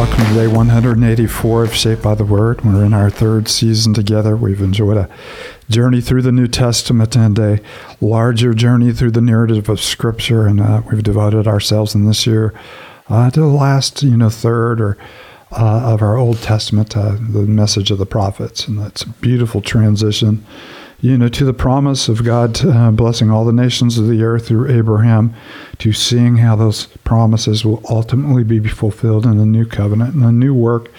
welcome to day 184 of Shaped by the Word. We're in our third season together. We've enjoyed a journey through the New Testament and a larger journey through the narrative of Scripture, and uh, we've devoted ourselves in this year uh, to the last, you know, third or uh, of our Old Testament, uh, the message of the prophets, and that's a beautiful transition you know, to the promise of God uh, blessing all the nations of the earth through Abraham, to seeing how those promises will ultimately be fulfilled in the new covenant and the new work,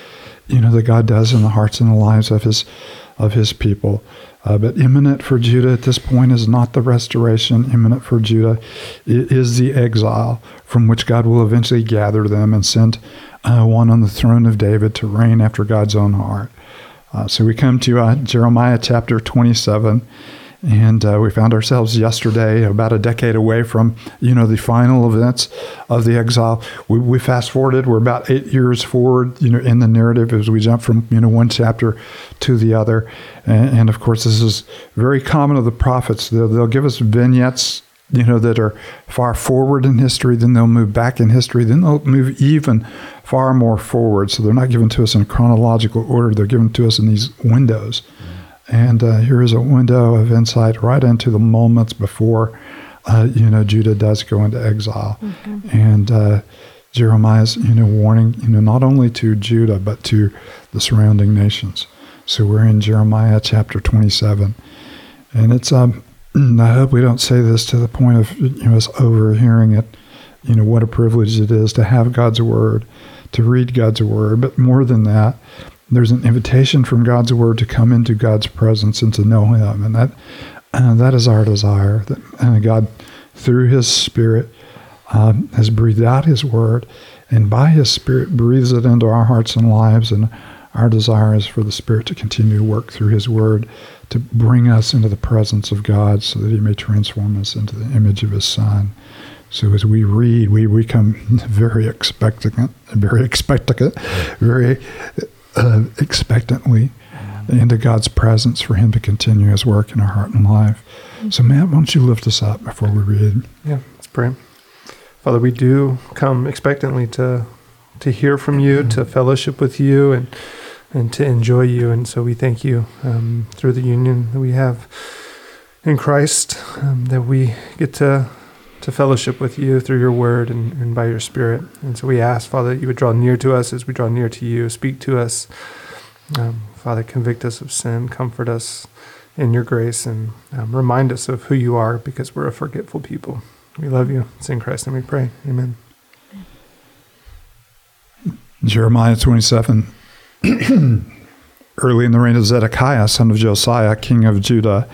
you know, that God does in the hearts and the lives of His of His people. Uh, but imminent for Judah at this point is not the restoration. Imminent for Judah is the exile from which God will eventually gather them and send uh, one on the throne of David to reign after God's own heart. Uh, so we come to uh, Jeremiah chapter 27, and uh, we found ourselves yesterday about a decade away from you know the final events of the exile. We, we fast forwarded; we're about eight years forward, you know, in the narrative as we jump from you know one chapter to the other. And, and of course, this is very common of the prophets. They'll, they'll give us vignettes you know, that are far forward in history, then they'll move back in history, then they'll move even far more forward. So they're not given to us in chronological order, they're given to us in these windows. Mm-hmm. And uh, here is a window of insight right into the moments before, uh, you know, Judah does go into exile. Mm-hmm. And uh, Jeremiah's, you know, warning, you know, not only to Judah, but to the surrounding nations. So we're in Jeremiah chapter 27. And it's um, I hope we don't say this to the point of you know, us overhearing it. You know, what a privilege it is to have God's Word, to read God's Word. But more than that, there's an invitation from God's Word to come into God's presence and to know Him. And that, uh, that is our desire. That uh, God, through His Spirit, um, has breathed out His Word, and by His Spirit breathes it into our hearts and lives. And our desire is for the Spirit to continue to work through His Word to bring us into the presence of God so that He may transform us into the image of His Son. So as we read, we become very expectant, very expectant, very uh, expectantly into God's presence for Him to continue His work in our heart and life. So, Matt, why don't you lift us up before we read? Yeah, let's pray. Father, we do come expectantly to to hear from you, to fellowship with you, and and to enjoy you. And so we thank you um, through the union that we have in Christ um, that we get to to fellowship with you through your word and, and by your spirit. And so we ask, Father, that you would draw near to us as we draw near to you. Speak to us. Um, Father, convict us of sin, comfort us in your grace, and um, remind us of who you are because we're a forgetful people. We love you. It's in Christ and we pray. Amen. Jeremiah 27 Early in the reign of Zedekiah, son of Josiah, king of Judah,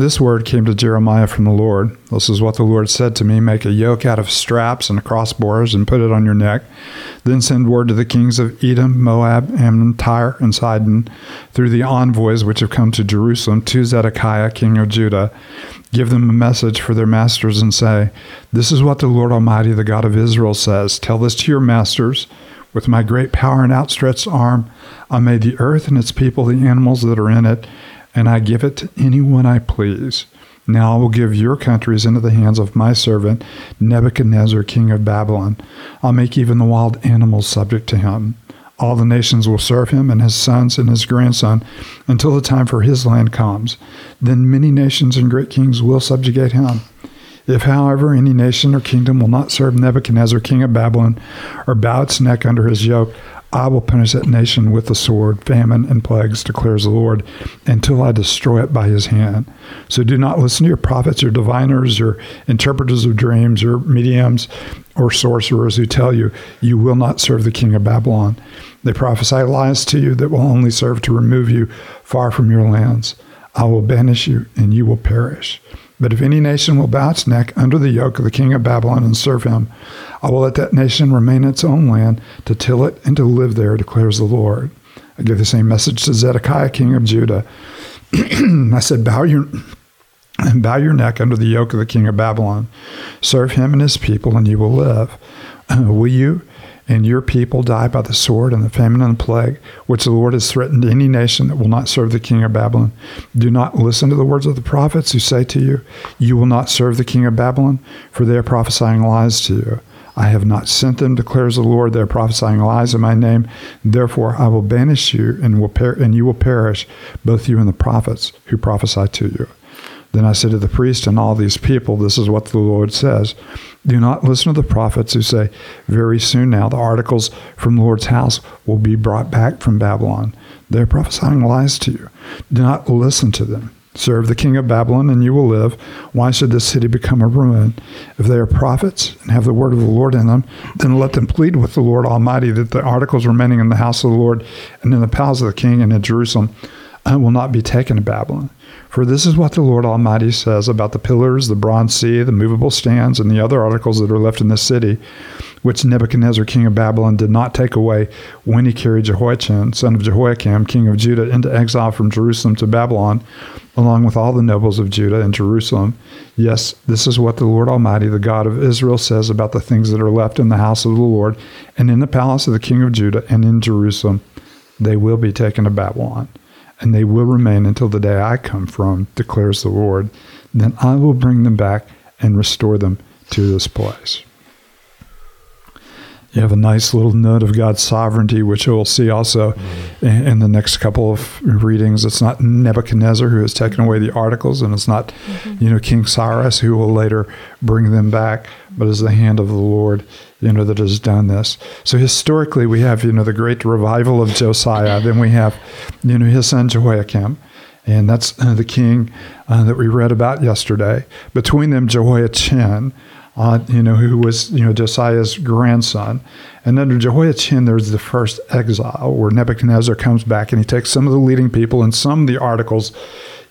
this word came to Jeremiah from the Lord. This is what the Lord said to me Make a yoke out of straps and crossbars and put it on your neck. Then send word to the kings of Edom, Moab, Ammon, Tyre, and Sidon through the envoys which have come to Jerusalem to Zedekiah, king of Judah. Give them a message for their masters and say, This is what the Lord Almighty, the God of Israel, says. Tell this to your masters. With my great power and outstretched arm, I made the earth and its people, the animals that are in it, and I give it to anyone I please. Now I will give your countries into the hands of my servant Nebuchadnezzar, king of Babylon. I'll make even the wild animals subject to him. All the nations will serve him and his sons and his grandson until the time for his land comes. Then many nations and great kings will subjugate him. If, however, any nation or kingdom will not serve Nebuchadnezzar, king of Babylon, or bow its neck under his yoke, I will punish that nation with the sword, famine, and plagues, declares the Lord, until I destroy it by his hand. So do not listen to your prophets your diviners or interpreters of dreams or mediums or sorcerers who tell you you will not serve the king of Babylon. They prophesy lies to you that will only serve to remove you far from your lands. I will banish you, and you will perish. But if any nation will bow its neck under the yoke of the king of Babylon and serve him, I will let that nation remain in its own land to till it and to live there, declares the Lord. I give the same message to Zedekiah, king of Judah. I said, Bow your and bow your neck under the yoke of the king of Babylon. Serve him and his people, and you will live. will you and your people die by the sword and the famine and the plague, which the Lord has threatened any nation that will not serve the king of Babylon. Do not listen to the words of the prophets who say to you, You will not serve the king of Babylon, for they are prophesying lies to you. I have not sent them, declares the Lord. They are prophesying lies in my name. Therefore, I will banish you, and will per- and you will perish, both you and the prophets who prophesy to you. Then I said to the priest and all these people, This is what the Lord says. Do not listen to the prophets who say, Very soon now the articles from the Lord's house will be brought back from Babylon. They are prophesying lies to you. Do not listen to them. Serve the king of Babylon, and you will live. Why should this city become a ruin? If they are prophets and have the word of the Lord in them, then let them plead with the Lord Almighty that the articles remaining in the house of the Lord and in the palace of the king and in Jerusalem will not be taken to Babylon. For this is what the Lord Almighty says about the pillars, the bronze sea, the movable stands, and the other articles that are left in the city, which Nebuchadnezzar, king of Babylon, did not take away when he carried Jehoiachin, son of Jehoiakim, king of Judah, into exile from Jerusalem to Babylon, along with all the nobles of Judah and Jerusalem. Yes, this is what the Lord Almighty, the God of Israel, says about the things that are left in the house of the Lord and in the palace of the king of Judah and in Jerusalem. They will be taken to Babylon and they will remain until the day I come from, declares the Lord. Then I will bring them back and restore them to this place. You have a nice little note of God's sovereignty, which we'll see also in, in, the next couple of readings. It's not Nebuchadnezzar who has taken away the articles, and it's not, mm-hmm. you know, King Cyrus who will later bring them back, but it's the hand of the Lord you know, that has done this. So historically, we have, you know, the great revival of Josiah. Then we have, you know, his son Jehoiakim. And that's uh, the king uh, that we read about yesterday. Between them, Jehoiachin, uh, you know, who was, you know, Josiah's grandson. And under Jehoiachin, there's the first exile where Nebuchadnezzar comes back and he takes some of the leading people and some of the articles,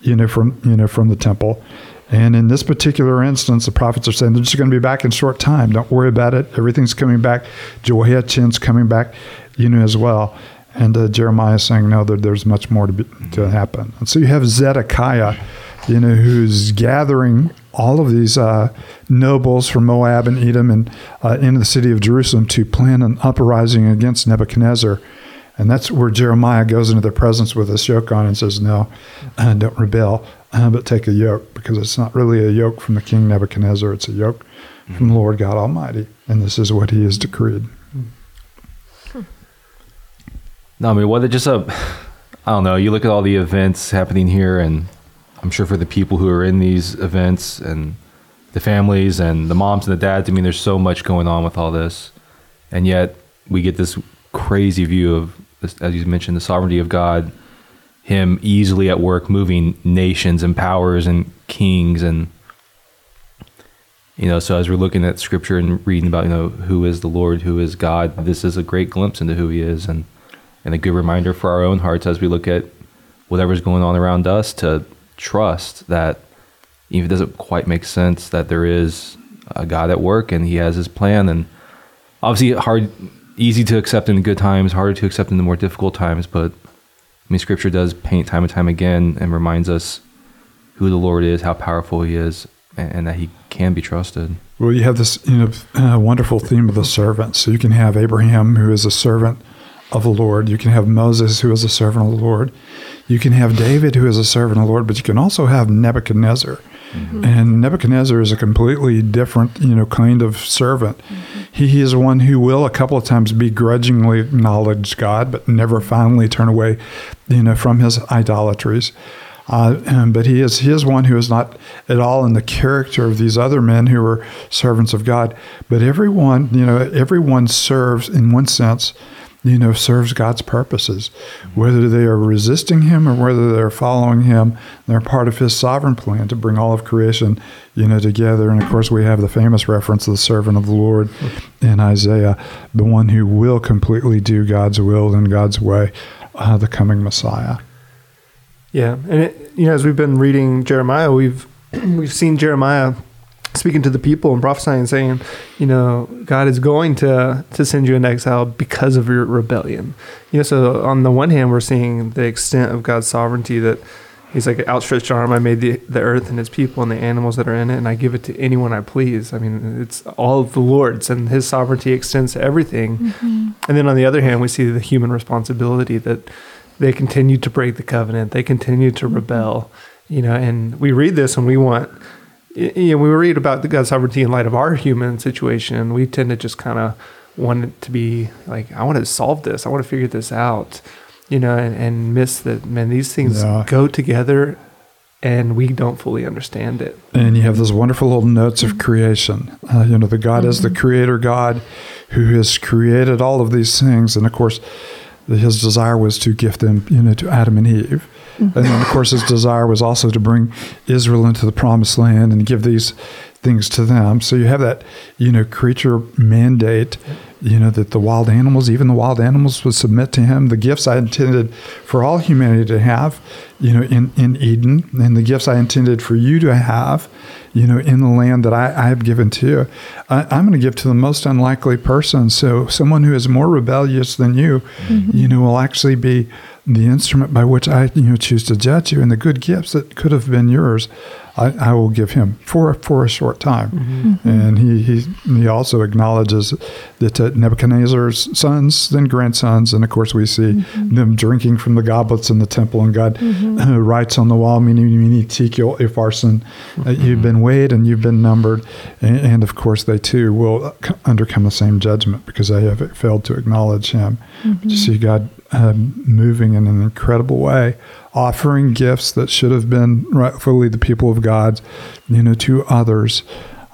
you know, from, you know, from the temple and in this particular instance, the prophets are saying they're just going to be back in short time. Don't worry about it. Everything's coming back. Jehoiachin's coming back, you know, as well. And uh, Jeremiah saying, no, there, there's much more to, be, to happen. And so you have Zedekiah, you know, who's gathering all of these uh, nobles from Moab and Edom and uh, into the city of Jerusalem to plan an uprising against Nebuchadnezzar. And that's where Jeremiah goes into their presence with this yoke on and says, No, uh, don't rebel uh, but take a yoke because it's not really a yoke from the king Nebuchadnezzar. It's a yoke mm-hmm. from the Lord God Almighty, and this is what He has decreed. No, I mean, what just a, I don't know. You look at all the events happening here, and I'm sure for the people who are in these events and the families and the moms and the dads. I mean, there's so much going on with all this, and yet we get this crazy view of, as you mentioned, the sovereignty of God him easily at work moving nations and powers and kings and you know so as we're looking at scripture and reading about you know who is the lord who is god this is a great glimpse into who he is and and a good reminder for our own hearts as we look at whatever's going on around us to trust that even if it doesn't quite make sense that there is a god at work and he has his plan and obviously hard easy to accept in good times harder to accept in the more difficult times but I mean, Scripture does paint time and time again and reminds us who the Lord is, how powerful He is, and, and that He can be trusted. Well, you have this you know uh, wonderful theme of the servant. So you can have Abraham, who is a servant of the Lord. You can have Moses, who is a servant of the Lord. You can have David, who is a servant of the Lord. But you can also have Nebuchadnezzar. Mm-hmm. And Nebuchadnezzar is a completely different, you know, kind of servant. Mm-hmm. He is one who will a couple of times begrudgingly acknowledge God, but never finally turn away, you know, from his idolatries. Uh, and, but he is he is one who is not at all in the character of these other men who were servants of God. But everyone, you know, everyone serves in one sense you know, serves God's purposes. Whether they are resisting Him or whether they're following Him, they're part of His sovereign plan to bring all of creation, you know, together. And of course, we have the famous reference of the servant of the Lord in Isaiah, the one who will completely do God's will in God's way, uh, the coming Messiah. Yeah, and it, you know, as we've been reading Jeremiah, we've we've seen Jeremiah speaking to the people and prophesying saying, you know, God is going to to send you into exile because of your rebellion. You know, so on the one hand, we're seeing the extent of God's sovereignty that He's like an outstretched arm. I made the, the earth and its people and the animals that are in it, and I give it to anyone I please. I mean, it's all of the Lord's, and His sovereignty extends to everything. Mm-hmm. And then on the other hand, we see the human responsibility that they continue to break the covenant, they continue to rebel. You know, and we read this and we want you know, when we read about the God's sovereignty in light of our human situation, we tend to just kind of want it to be like, I want to solve this. I want to figure this out, you know, and, and miss that, man, these things Yeah. go together and we don't fully understand it. And you have those wonderful little notes of creation. Uh, you know, the God is the creator God who has created all of these things. And of course, his desire was to gift them, you know, to Adam and Eve. And then, of course, his desire was also to bring Israel into the promised land and give these things to them. So you have that, you know, creature mandate, you know, that the wild animals, even the wild animals, would submit to him. The gifts I intended for all humanity to have, you know, in, in Eden, and the gifts I intended for you to have, you know, in the land that I, I have given to you. I, I'm going to give to the most unlikely person. So someone who is more rebellious than you, mm-hmm. you know, will actually be the instrument by which I, you know, choose to judge you. And the good gifts that could have been yours, I, I will give him for for a short time. And he, he he also acknowledges that uh, Nebuchadnezzar's sons, then grandsons, and of course we see them drinking from the goblets in the temple. And God uh, writes on the wall, "Mene, mene, tekel, upharsin, uh, you've been weighed and you've been numbered." And, and of course they too will uh, c- undercome the same judgment because they have failed to acknowledge Him. To see God um, moving in an incredible way, offering gifts that should have been rightfully the people of God, you know, to others,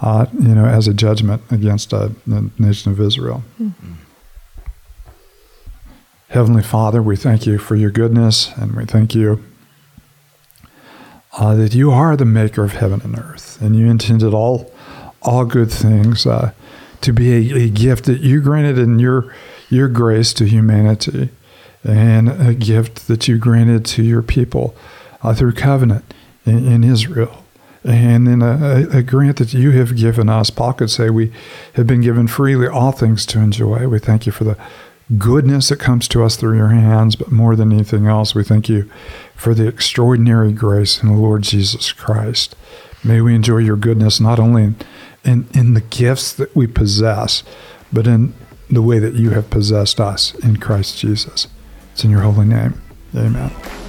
uh, you know, as a judgment against uh, the nation of Israel. Heavenly Father, we thank you for your goodness, and we thank you uh, that you are the maker of heaven and earth, and you intended all all good things uh, to be a, a gift that you granted in your your grace to humanity, and a gift that you granted to your people uh, through covenant in, in Israel. And then a, a, grant that you have given us. Paul could say we have been given freely all things to enjoy. We thank you for the goodness that comes to us through your hands, but more than anything else, we thank you for the extraordinary grace in the Lord Jesus Christ. May we enjoy your goodness not only in, in, in the gifts that we possess, but in the way that you have possessed us in Christ Jesus. It's in your holy name. Amen.